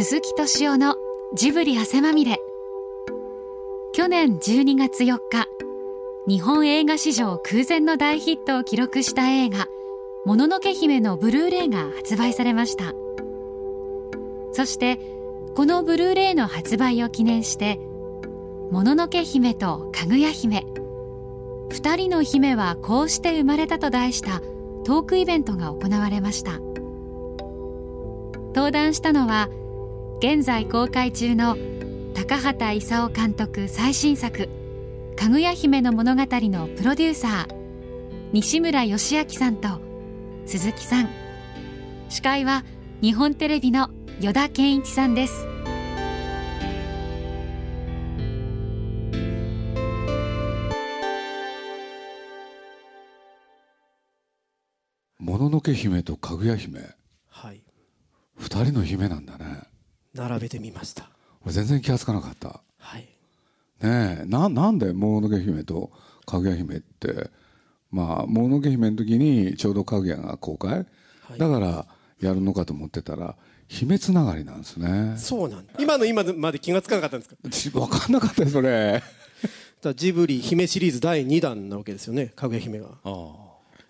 鈴木敏夫のジブリ汗まみれ。去年12月4日日本映画史上空前の大ヒットを記録した映画「もののけ姫」のブルーレイが発売されました。そしてこのブルーレイの発売を記念して「もののけ姫とかぐや姫」二人の姫はこうして生まれたと題したトークイベントが行われました。登壇したのは現在公開中の高畑勲監督最新作「かぐや姫の物語」のプロデューサー西村義明さんと鈴木さん。司会は日本テレビの依田健一さんです。もののけ姫とかぐや姫。はい。二人の姫なんだね並べてみました。俺全然気がつかなかった。はい。ねえななんでもののけ姫とかぐや姫ってまあもののけ姫の時にちょうどかぐやが公開、はい。だからやるのかと思ってたら姫つながりなんですね。そうなん今の今まで気がつかなかったんですか？私分かんなかったよそれ。だジブリ姫シリーズ第2弾なわけですよねかぐや姫が。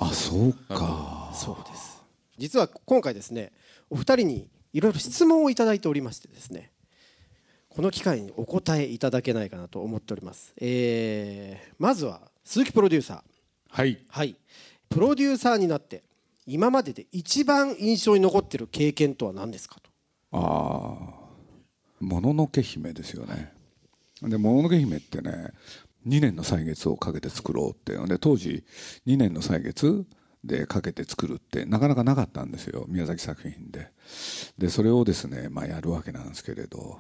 あそうか。そうです。実は今回ですねお二人にいろいろ質問をいただいておりましてですねこの機会にお答えいただけないかなと思っております、えーまずは鈴木プロデューサー。はい。はい。プロデューサーになって今までで一番印象に残っている経験とは何ですかと。ああもののけ姫ですよね。でもののけ姫ってね2年の歳月をかけて作ろうってで当時2年の歳月でかけて作るってなかなかなかったんですよ宮崎作品で。でそれをですね、まあ、やるわけなんですけれど、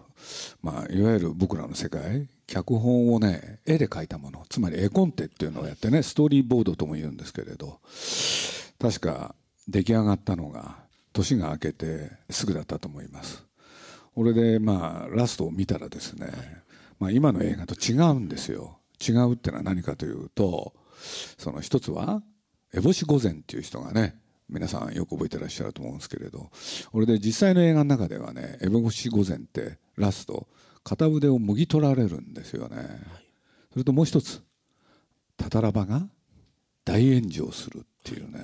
まあ、いわゆる僕らの世界脚本をね絵で描いたものつまり絵コンテっていうのをやってねストーリーボードとも言うんですけれど確か出来上がったのが年が明けてすぐだったと思います。俺でまあラストを見たらですね、まあ、今の映画と違うんですよ。違うってのは何かというとその一つは烏帽子御前っていう人がね皆さんよく覚えてらっしゃると思うんですけれど俺で実際の映画の中ではね烏帽子御前ってラスト片腕をもぎ取られるんですよね、それともう一つタタラバが大炎上するっていうね。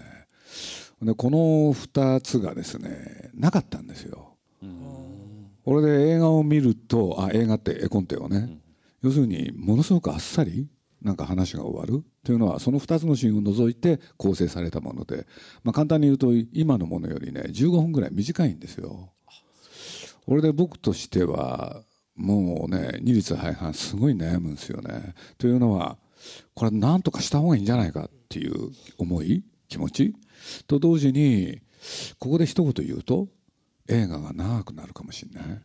でこの2つがですねなかったんですよ。俺で映画を見るとあ映画って絵コンテをね、要するにものすごくあっさりなんか話が終わるというのはその2つのシーンを除いて構成されたもので、まあ、簡単に言うと今のものよりね15分ぐらい短いんですよ。俺で僕としてはもうね二律背反すごい悩むんですよね。というのはこれなんとかした方がいいんじゃないかっていう思い気持ち？と同時にここで一言言うと映画が長くなるかもしれない。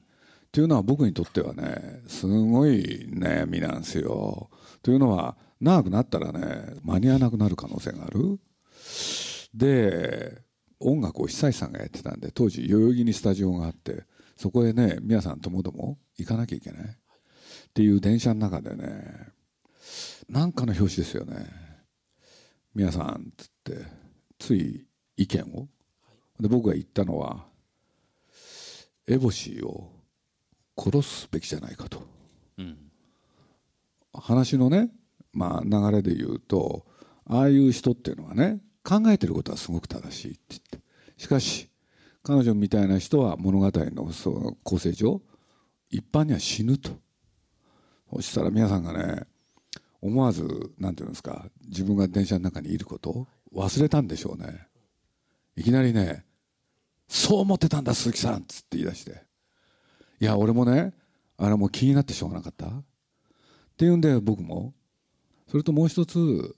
というのは僕にとってはねすごい悩みなんですよ。というのは長くなったらね間に合わなくなる可能性がある。で音楽を久石さんがやってたんで当時代々木にスタジオがあってそこへね皆さんともども行かなきゃいけない。っていう電車の中でねなんかの表紙ですよね。皆さんっつってつい意見を。で僕が言ったのは烏帽子を殺すべきじゃないかと、うん。話のね、まあ、流れで言うとああいう人っていうのはね考えてることはすごく正しいって言って。しかし彼女みたいな人は物語のその構成上一般には死ぬと。そしたら皆さんがね思わずなんていうんですか自分が電車の中にいることを忘れたんでしょうね。いきなりね「そう思ってたんだ鈴木さん」っつって言い出して。いや俺もねあれもう気になってしょうがなかった。っていうんで僕も。それともう一つ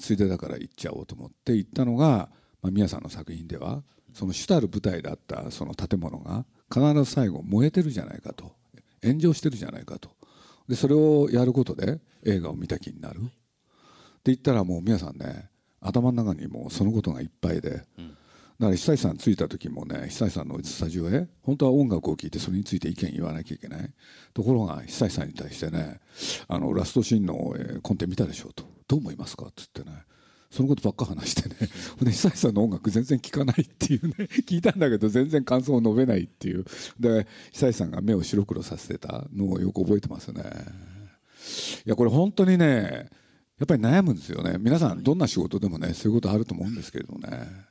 ついでだから言っちゃおうと思って言ったのが、まあ、宮さんの作品ではその主たる舞台だったその建物が必ず最後燃えてるじゃないかと。炎上してるじゃないかと。でそれをやることで映画を見た気になる。って言ったらもう皆さんね頭の中にもうそのことがいっぱいで、だから久石さん着いた時もね久石さんのスタジオへ本当は音楽を聴いてそれについて意見言わなきゃいけない。ところが久石さんに対してねあのラストシーンの、えーコンテ見たでしょうと。どう思いますかっつってね。そのことばっか話してね。久石さんの音楽全然聴かないっていうね。聞いたんだけど全然感想を述べないっていう。で久石さんが目を白黒させてたのをよく覚えてますね。いやこれ本当にねやっぱり悩むんですよね。皆さんどんな仕事でもねそういうことあると思うんですけれどね。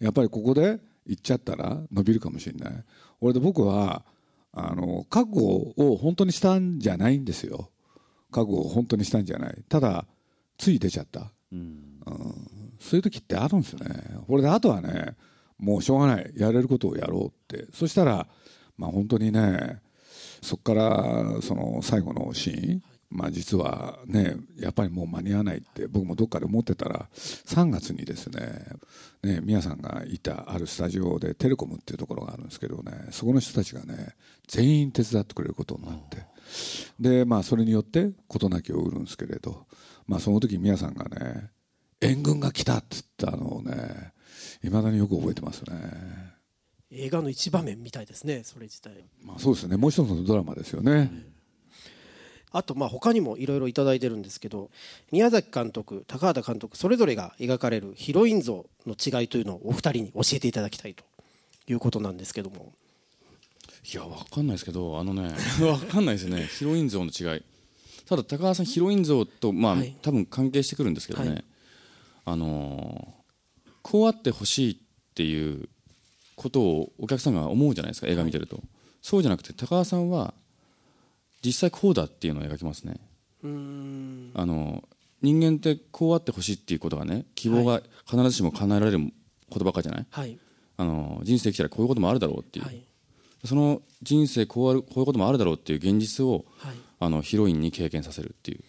やっぱりここで行っちゃったら伸びるかもしれない。俺で僕はあの覚悟を本当にしたんじゃないんですよ。覚悟を本当にしたんじゃない。ただつい出ちゃった、うん、うん、そういう時ってあるんですよね。これであとはねもうしょうがない。やれることをやろうって。そしたらまあ本当にねそこからその最後のシーンまあ、実はねやっぱりもう間に合わないって僕もどっかで思ってたら3月にですねね宮さんがいたあるスタジオでテレコムっていうところがあるんですけどねそこの人たちがね全員手伝ってくれることになってでまあそれによって事なきを売るんですけれど、まあ、その時宮さんがね「援軍が来た」っつったのをねいまだによく覚えてますね。映画の一場面みたいですねそれ自体。まあそうですね。もう一つのドラマですよね、うんあとまあ他にもいろいろ頂いてるんですけど宮崎監督高畑監督それぞれが描かれるヒロイン像の違いというのをお二人に教えていただきたいということなんですけども。いや分かんないですけどあのね 分かんないですね。ヒロイン像の違い。ただ高川さんヒロイン像とまあ、はい、多分関係してくるんですけどね、はい、あのー、こうあってほしいっていうことをお客さんが思うじゃないですか映画見てると、そうじゃなくて高川さんは実際こうだっていうのを描きますね。あの人間ってこうあってほしいっていうことがね希望が必ずしも叶えられることばっかじゃない、はい、あの人生生きたらこういうこともあるだろうっていう、はい、その人生こうあるこういうこともあるだろうっていう現実を、はい、あのヒロインに経験させるっていう。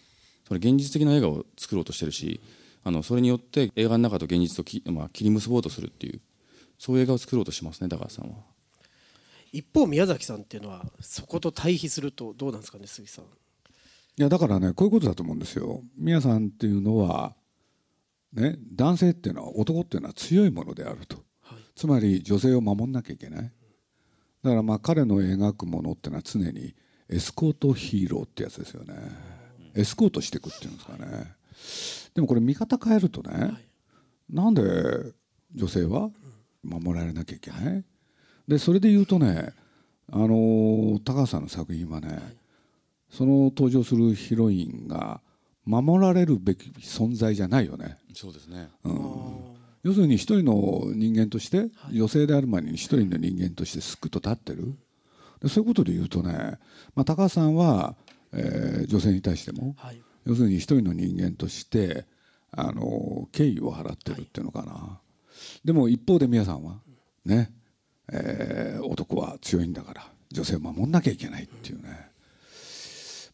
それ現実的な映画を作ろうとしてるしあのそれによって映画の中と現実をき、まあ、切り結ぼうとするっていう。そういう映画を作ろうとしますね高橋さんは。一方宮崎さんっていうのはそこと対比するとどうなんですかね杉さん。いやだからねこういうことだと思うんですよ。宮さんっていうのはね男性っていうのは男っていうのは強いものであると、はい、つまり女性を守んなきゃいけない。だからまあ彼の描くものっていうのは常にエスコートヒーローってやつですよね。エスコートしていくっていうんですかね。でもこれ見方変えるとね、はい、なんで女性は守られなきゃいけない、でそれで言うとねあの高橋さんの作品はね、はい、その登場するヒロインが守られるべき存在じゃないよね。そうですね、うん、要するに一人の人間として、はい、女性である前に一人の人間としてすっくと立ってる。でそういうことで言うとね、まあ、高橋さんは、えー、女性に対しても、はい、要するに一人の人間としてあの敬意を払ってるっていうのかな、でも一方で宮さんはね、えー、男は強いんだから女性を守んなきゃいけないっていうね。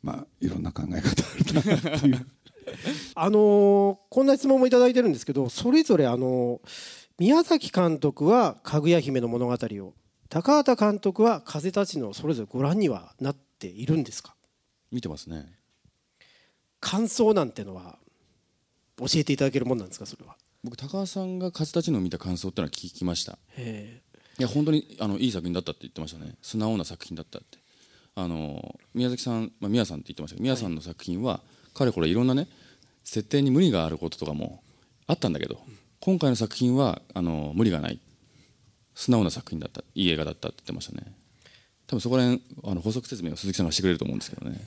まあいろんな考え方あるなっていう。あのー、こんな質問も頂いてるんですけどそれぞれあのー、宮崎監督は「かぐや姫の物語」を高畑監督は「風立ちの」それぞれご覧にはなっているんですか？見てますね。感想なんてのは教えていただけるもんなんですかそれは？僕高橋さんが「風立ちの」を見た感想ってのは聞きました。へえいや本当にあのいい作品だったって言ってましたね。素直な作品だったって。あの宮崎さん、まあ、宮さんって言ってましたけど宮さんの作品は、かれこれいろんなね設定に無理があることとかもあったんだけど、今回の作品はあの無理がない。素直な作品だった。いい映画だったって言ってましたね。多分そこら辺あの補足説明を鈴木さんがしてくれると思うんですけどね。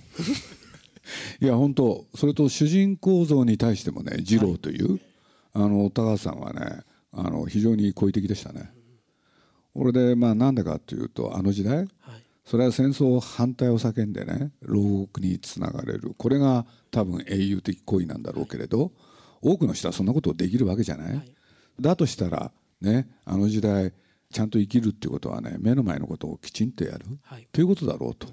いや本当それと主人公像に対してもね二郎という、はい、あの高橋さんはねあの非常に好意的でしたね、これでまあなんでかというとあの時代、はい、それは戦争反対を叫んでね牢獄につながれる。これが多分英雄的行為なんだろうけれど、はい、多くの人はそんなことをできるわけじゃない、はい、だとしたらねあの時代ちゃんと生きるっていうことはね目の前のことをきちんとやる、ということだろうと。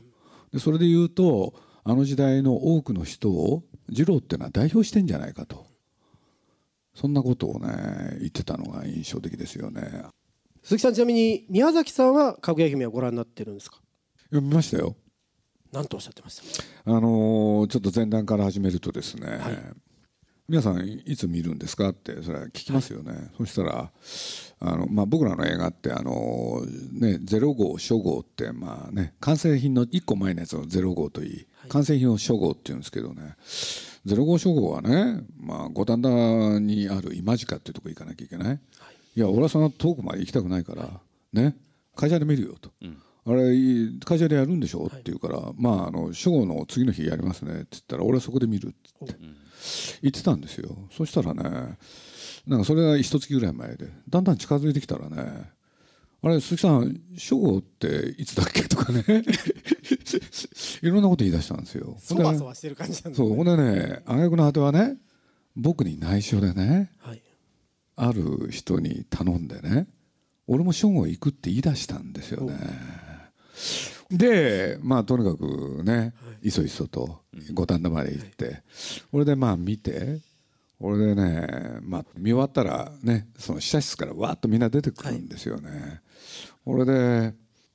でそれで言うとあの時代の多くの人を次郎っていうのは代表してんじゃないかと。そんなことをね言ってたのが印象的ですよね。鈴木さんちなみに宮崎さんはかぐや姫はご覧になってるんですか？いや見ましたよ。何とおっしゃってました？あのー、ちょっと前段から始めるとですね、はい、皆さんいつ見るんですかってそれは聞きますよね、はい、そしたらあの、まあ、僕らの映画ってあの、ね、0号初号ってまあね完成品の1個前のやつの0号といい、はい、完成品を初号っていうんですけどね05初号はね、まあ、五反田にある今近っていうとこ行かなきゃいけない、はい、いや俺はそんな遠くまで行きたくないから、ね会社で見るよと、うん、あれ会社でやるんでしょ、はい、って言うからまああの初号の次の日やりますねって言ったら俺はそこで見るって言って。たんですよ。そしたらねなんかそれが一月ぐらい前でだんだん近づいてきたらねあれ鈴木さん初号っていつだっけとかね。いろんなこと言い出したんですよ。そわそわしてる感じなんです、ね、そう。ほんでね挙句の果てはね僕に内緒でね、はい、ある人に頼んでね俺も初号行くって言い出したんですよね。でまあとにかくね、い。そいそと五反田まで行って、はい、これでまあ見てこれでね、まあ、見終わったらねその試写室からわっとみんな出てくるんですよね。はい、これで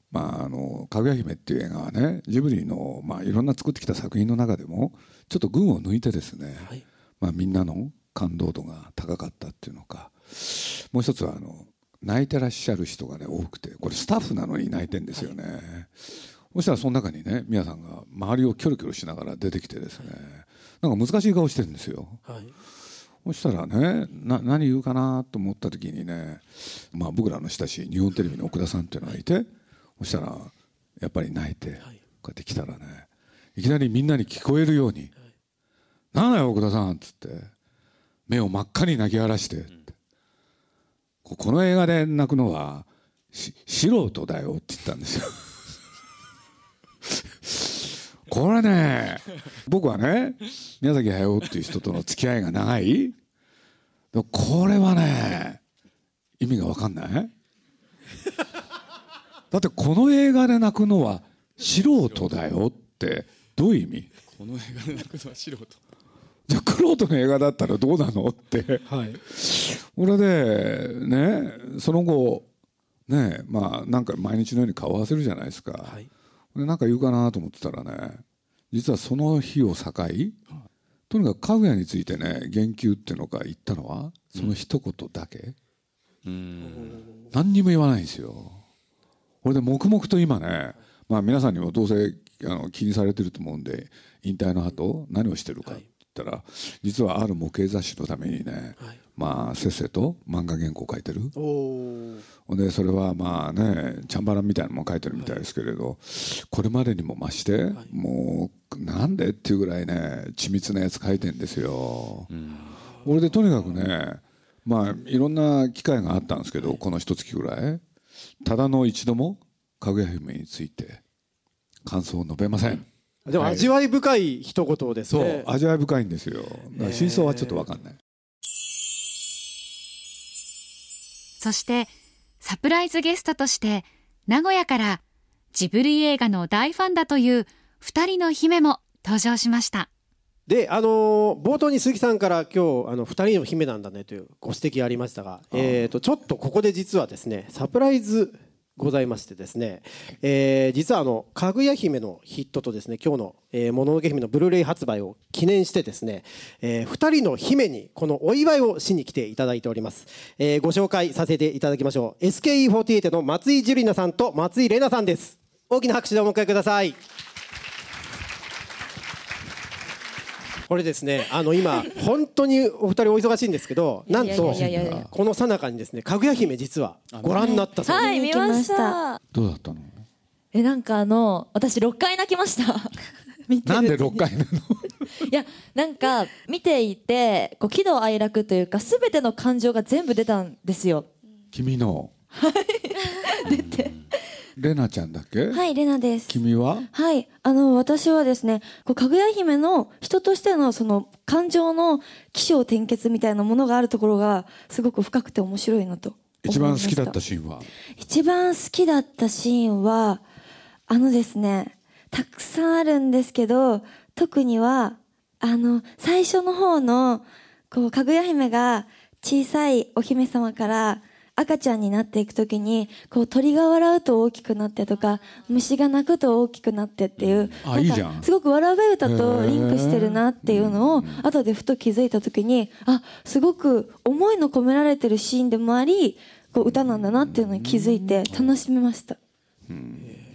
まあ、あの「かぐや姫」っていう映画はねジブリの、まあ、いろんな作ってきた作品の中でもちょっと群を抜いてですね、はい、まあ、みんなの感動度が高かったっていうのか。もう一つはあの泣いてらっしゃる人がね多くてこれスタッフなのに泣いてんですよね、はい、そしたらその中にね宮さんが周りをキョロキョロしながら出てきてですねなんか難しい顔してるんですよ、はい、そしたらねな何言うかなと思った時にね、まあ、僕らの親しい日本テレビの奥田さんっていうのがいてそしたらやっぱり泣いてこうやって来たらねいきなりみんなに聞こえるように「なんだよ奥田さん」っつって目を真っ赤に泣き荒らして、この映画で泣くのは素人だよって言ったんですよ。これね僕はね宮崎駿っていう人との付き合いが長い。これはね意味が分かんない。だってこの映画で泣くのは素人だよってどういう意味？この映画で泣くのは素人。じゃあクロートの映画だったらどうなの？って、はい、俺でねその後ねまあなんか毎日のように顔合わせるじゃないですか、はい、でなんか言うかなと思ってたらね実はその日を境とにかく家具屋についてね言及っていうのか言ったのはその一言だけ、うん、何にも言わないんですよ。これで黙々と今ねまあ皆さんにもどうせあの気にされてると思うんで引退の後何をしてるか。って言ったら、実はある模型雑誌のためにね、まあせっせと漫画原稿を書いてる。でそれはまあねチャンバランみたいなのも書いてるみたいですけれど、これまでにも増して、もうなんでっていうぐらいね緻密なやつ書いてんですよ。これでとにかくねまあいろんな機会があったんですけど、この一月ぐらいただの一度もかぐや姫について感想を述べません。でも味わい深い一言ですね。そう味わい深いんですよ。真相はちょっとわかんない。そしてサプライズゲストとして名古屋からジブリ映画の大ファンだという2人の姫も登場しましたであのー、冒頭に鈴木さんから今日あの2人の姫なんだねというご指摘ありましたが、えーと、ちょっとここで実はですねサプライズございましてですね、えー、実はあのかぐや姫のヒットとですね今日の「えー、もののけ姫」のブルーレイ発売を記念してですね、えー、2人の姫にこのお祝いをしに来ていただいております、えー、ご紹介させていただきましょう。SKE48 の松井樹里奈さんと松井玲奈さんです。大きな拍手でお迎えください。これですねあの今本当にお二人お忙しいんですけどなんとこの最中にですねかぐや姫実はご覧になったそうです。はい見ました。どうだったの？えなんかあの私6回泣きました。なんで6回なの？いやなんか見ていてこう喜怒哀楽というかすべての感情が全部出たんですよ。君の。はい。出 てレナちゃんだっけ？はいレナです。君は？はいあの私はですねこうかぐや姫の人としてのその感情の起承転結みたいなものがあるところがすごく深くて面白いなと一番好きだったシーンは？一番好きだったシーンはあのですねたくさんあるんですけど特にはあの最初の方のこうかぐや姫が小さいお姫様から赤ちゃんになっていくときに、こう鳥が笑うと大きくなってとか、虫が鳴くと大きくなってっていう、あ、いいじゃん。すごく笑べ歌とリンクしてるなっていうのを、後でふと気づいたときに、あ、すごく思いの込められてるシーンでもあり、こう歌なんだなっていうのに気づいて楽しみました。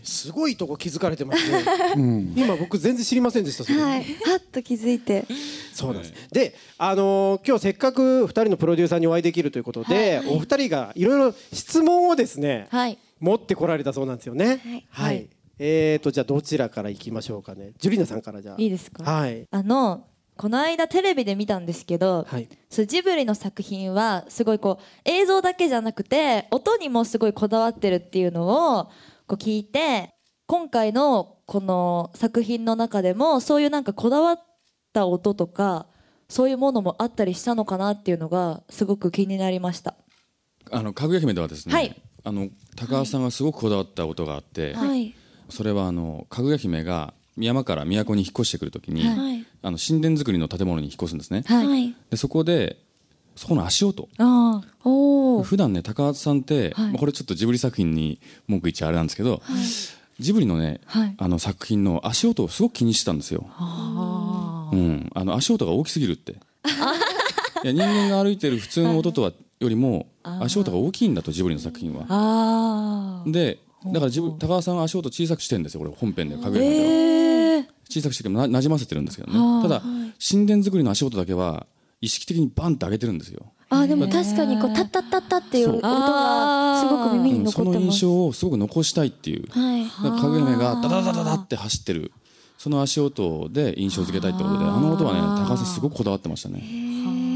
すごいとこ気づかれてますね、今僕全然知りませんでしたはいはっと気づいてそうなんです。で、あのー今日せっかく二人のプロデューサーにお会いできるということで、お二人がいろいろ質問をですね、はい持ってこられたそうなんですよね。はいはい。えーとじゃあどちらから行きましょうかね。ジュリナさんからじゃあ。いいですか？はい。あのこの間テレビで見たんですけど、はい。そうジブリの作品はすごいこう映像だけじゃなくて音にもすごいこだわってるっていうのをこう聞いて今回のこの作品の中でもそういうなんかこだわった音とかそういうものもあったりしたのかなっていうのがすごく気になりました。あのかぐや姫ではですね、はい。あの高橋さんがすごくこだわった音があって、はい。それはあのかぐや姫が山から都に引っ越してくるときに、はい。あの神殿造りの建物に引っ越すんですね、でそこでそこの足音。あおお普段ね高橋さんって、はい。まあこれちょっとジブリ作品に文句言っちゃあれなんですけど、ジブリのね、はい。あの作品の足音をすごく気にしてたんですよ、あうん、あの足音が大きすぎるって。いや人間が歩いてる普通の音とはよりも足音が大きいんだとジブリの作品は。あでだからジブ高橋さんは足音小さくしてるんですよこれ本編でかぐや姫では、ええ小さくしてななじませてるんですけどね。ただ神殿作りの足音だけは意識的にバンって上げてるんですよ。あでも確かにこうタッタッタッタっていう音がすごく耳に残ってます。印象をすごく残したいっていう。はい。だかぐがダダダダダって走ってる。その足音で印象付けたいってことであの音はね高橋さんすごくこだわってましたね。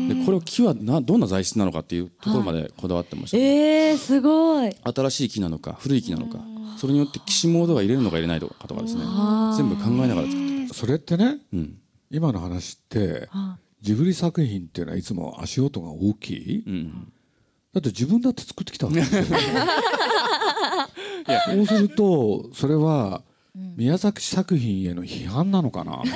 でこれを木はなどんな材質なのかっていうところまでこだわってました、ね。えー、すごい。新しい木なのか古い木なのかそれによってきしモードが入れるのか入れないのかとかですね。全部考えながら作ってそれってねうん。今の話ってジブリ作品っていうのはいつも足音が大きい。うん。だって自分だって作ってきたわけですよ。そうするとそれは宮崎作品への批判なのかな？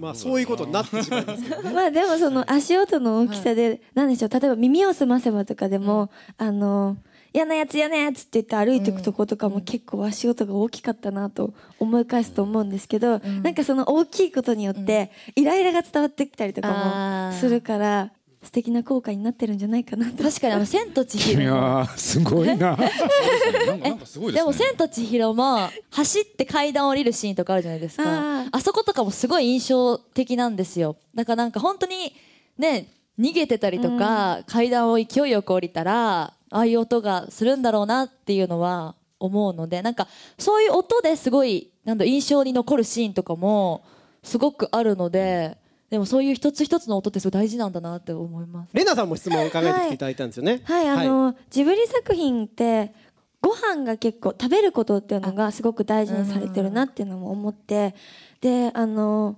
まあそういうことになってしまいますけどね。まあでもその足音の大きさで、なんでしょう。例えば耳をすませばとかでも、あの嫌なやつ嫌なやつって言って歩いていくとことかも結構足音が大きかったなと思い返すと思うんですけど、なんかその大きいことによってイライラが伝わってきたりとかもするから素敵な効果になってるんじゃないかなと。確かにあの「千と千い尋。の」やーすごいな。でも「千と千尋」も走って階段降りるシーンとかあるじゃないですか。あそことかもすごい印象的なんですよ。だからなんか本当にね逃げてたりとか、階段を勢いよく降りたらああいう音がするんだろうなっていうのは思うのでなんかそういう音ですごいなんだ印象に残るシーンとかもすごくあるのででもそういう一つ一つの音ってすごい大事なんだなって思います。レナさんも質問を考えてきていただいたんですよね。はい、あの、ジブリ作品ってご飯が結構食べることっていうのがすごく大事にされてるなっていうのも思ってであの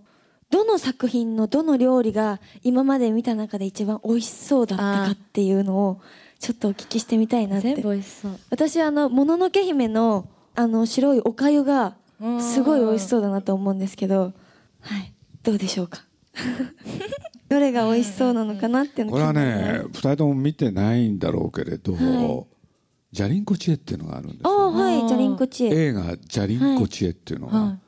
どの作品のどの料理が今まで見た中で一番美味しそうだったかっていうのをちょっとお聞きしてみたいなって。全部美味しそう。私あのもののけ姫のあの白いおかゆがすごい美味しそうだなと思うんですけどはい。どうでしょうか？どれが美味しそうなのかなっていうのこれはね二人とも見てないんだろうけれど、はい。ジャリンコ知恵っていうのがあるんですあよ、あはいじゃりんこ知恵映画「ジャリンコ知恵」っていうのが、は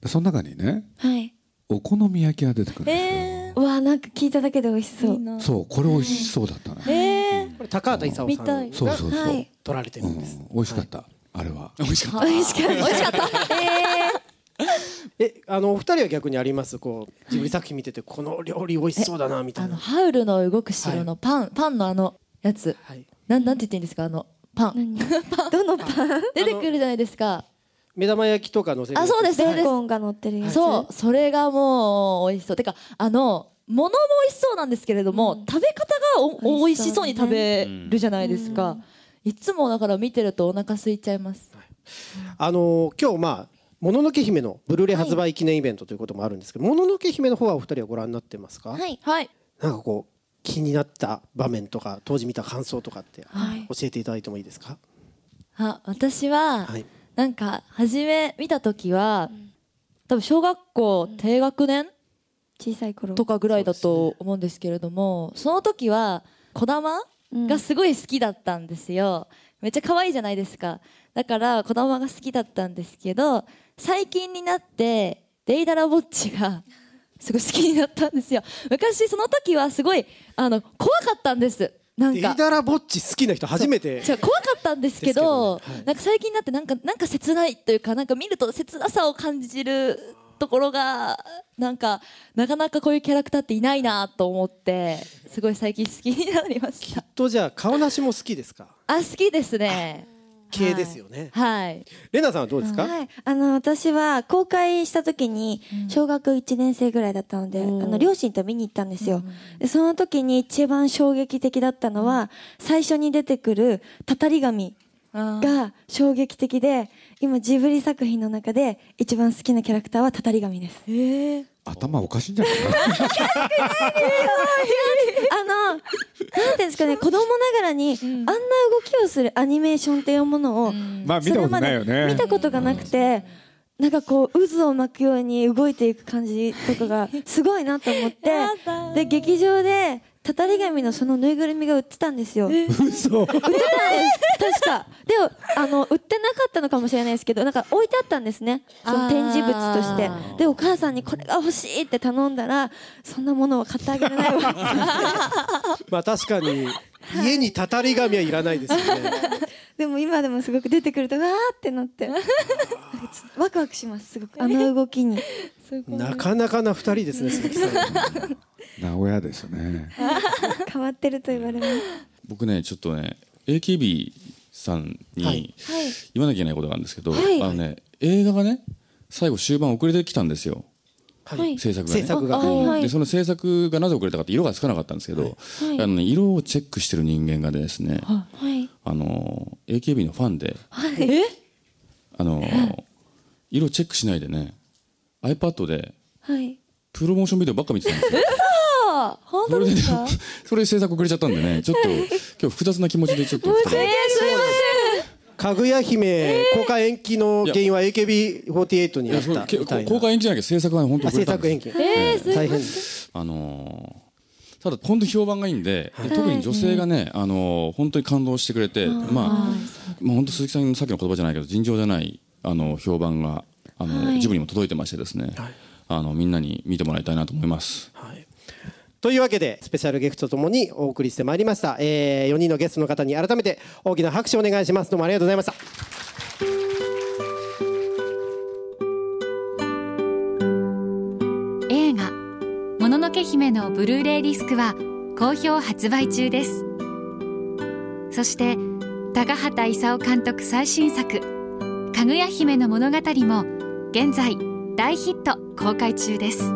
い。でその中にねはい。お好み焼きが出てくるんですよ、えうわなんか聞いただけで美味しそう。そうこれ美味しそうだったね、えこれ高畑勲さん見たい。がそうそうそう、はい。撮られてるうんんです。美味しかった、あれは。美味しかった。美味しかった。美味しかった。え、あのお二人は逆にあります？こうジブリ作品見ててこの料理美味しそうだなみたあのい。な。ハウルの動く城のパン、パンのあのやつ。はい。なんなんて言っていいんですか？あのパン。何？どのパン？出てくるじゃないですか。目玉焼きとか乗せる。あそうですそうです。ベーコンが乗ってるやつ。そう。それがもう美味しそう。てかあの物も美味しそうなんですけれども、食べ方がお美味しそうに食べるじゃないですか、いつもだから見てるとお腹空いちゃいます、あの今日まあもののけ姫のブルーレイ発売記念イベントということもあるんですけど、もののけ姫の方はお二人はご覧になってますか？はい。はい。なんかこう気になった場面とか当時見た感想とかってはい。教えていただいてもいいですか？あ私は、はい。なんか初め見た時は、多分小学校低学年小さい頃。とかぐらいだと思うんですけれどもその時は児玉うん。がすごい好きだったんですよ、めっちゃ可愛いじゃないですか。だから児玉が好きだったんですけど最近になってデイダラボッチがすごい好きになったんですよ。昔その時はすごいあの怖かったんです。デイなんか。ダラぼっち好きな人初めて。違う怖かったんですけどですけどね。はい。なんか最近になってなんかなんか切ないというかなんか見ると切なさを感じるところがなんかなかなかこういうキャラクターっていないなと思ってすごい最近好きになりました。とじゃあ顔なしも好きですか？あ好きですね。系ですよね。はい。レナさんはどうですか、はい、あの私は公開した時に小学1年生ぐらいだったので、うん。あの両親と見に行ったんですよ、でその時に一番衝撃的だったのは最初に出てくるたたり神が衝撃的で今ジブリ作品の中で一番好きなキャラクターはたたり神です。えー。頭おかしいんじゃない？か あのなんていうんですかね 子供ながらに、あんな動きをするアニメーションっていうものを、なまあ見たことないよそれまでね。見たことがなくて、なんかこう渦を巻くように動いていく感じとかがすごいなと思って で劇場でたたり神のそのぬいぐるみが売ってたんですよ。売ってたんです。嘘確か。でもあの売ってなかったのかもしれないですけどなんか置いてあったんですね。その展示物として。でお母さんにこれが欲しいって頼んだらそんなものを買ってあげれないわ。まあ確かに家にたたり神はいらないですよね。でも今でもすごく出てくるとわーってなって。ワクワクしますすごく。あの動きに。なかなかな二人ですね鈴木さん名古屋ですね。変わってると言われます。僕ねちょっとね AKB さんにはい。言わなきゃいけないことがあるんですけど、はい。あのね映画がね最後終盤遅れてきたんですよ。はい。制作がね。制作が。あはい。でその制作がなぜ遅れたかって色がつかなかったんですけど、はい。あのね、色をチェックしてる人間がですね、はい。あの AKB のファンではい。あの色チェックしないでね iPad ではい。プロモーションビデオばっか見てたんですよ あ本それで当ですか？それで制作遅れちゃったんでねちょっと 今日複雑な気持ちでちょっと。二人かぐや姫公開延期の原因は AKB48 にあっいやそれけたみたいな。公開延期じゃなきゃ制作が本当あ遅れたんです制作延期。えー、すごい。大変。ですあのーただ本当に評判がいいんで、で特に女性がね、あのー本当に感動してくれて、まあ、まあ本当鈴木さんのさっきの言葉じゃないけど尋常じゃないあの評判があの、はい。ジブリにも届いてましてですね、あのみんなに見てもらいたいなと思います。というわけでスペシャルゲストともにお送りしてまいりました、えー、4人のゲストの方に改めて大きな拍手をお願いします。どうもありがとうございました。映画「もののけ姫」のブルーレイディスクは好評発売中です。そして高畑勲監督最新作「かぐや姫の物語」も現在大ヒット公開中です。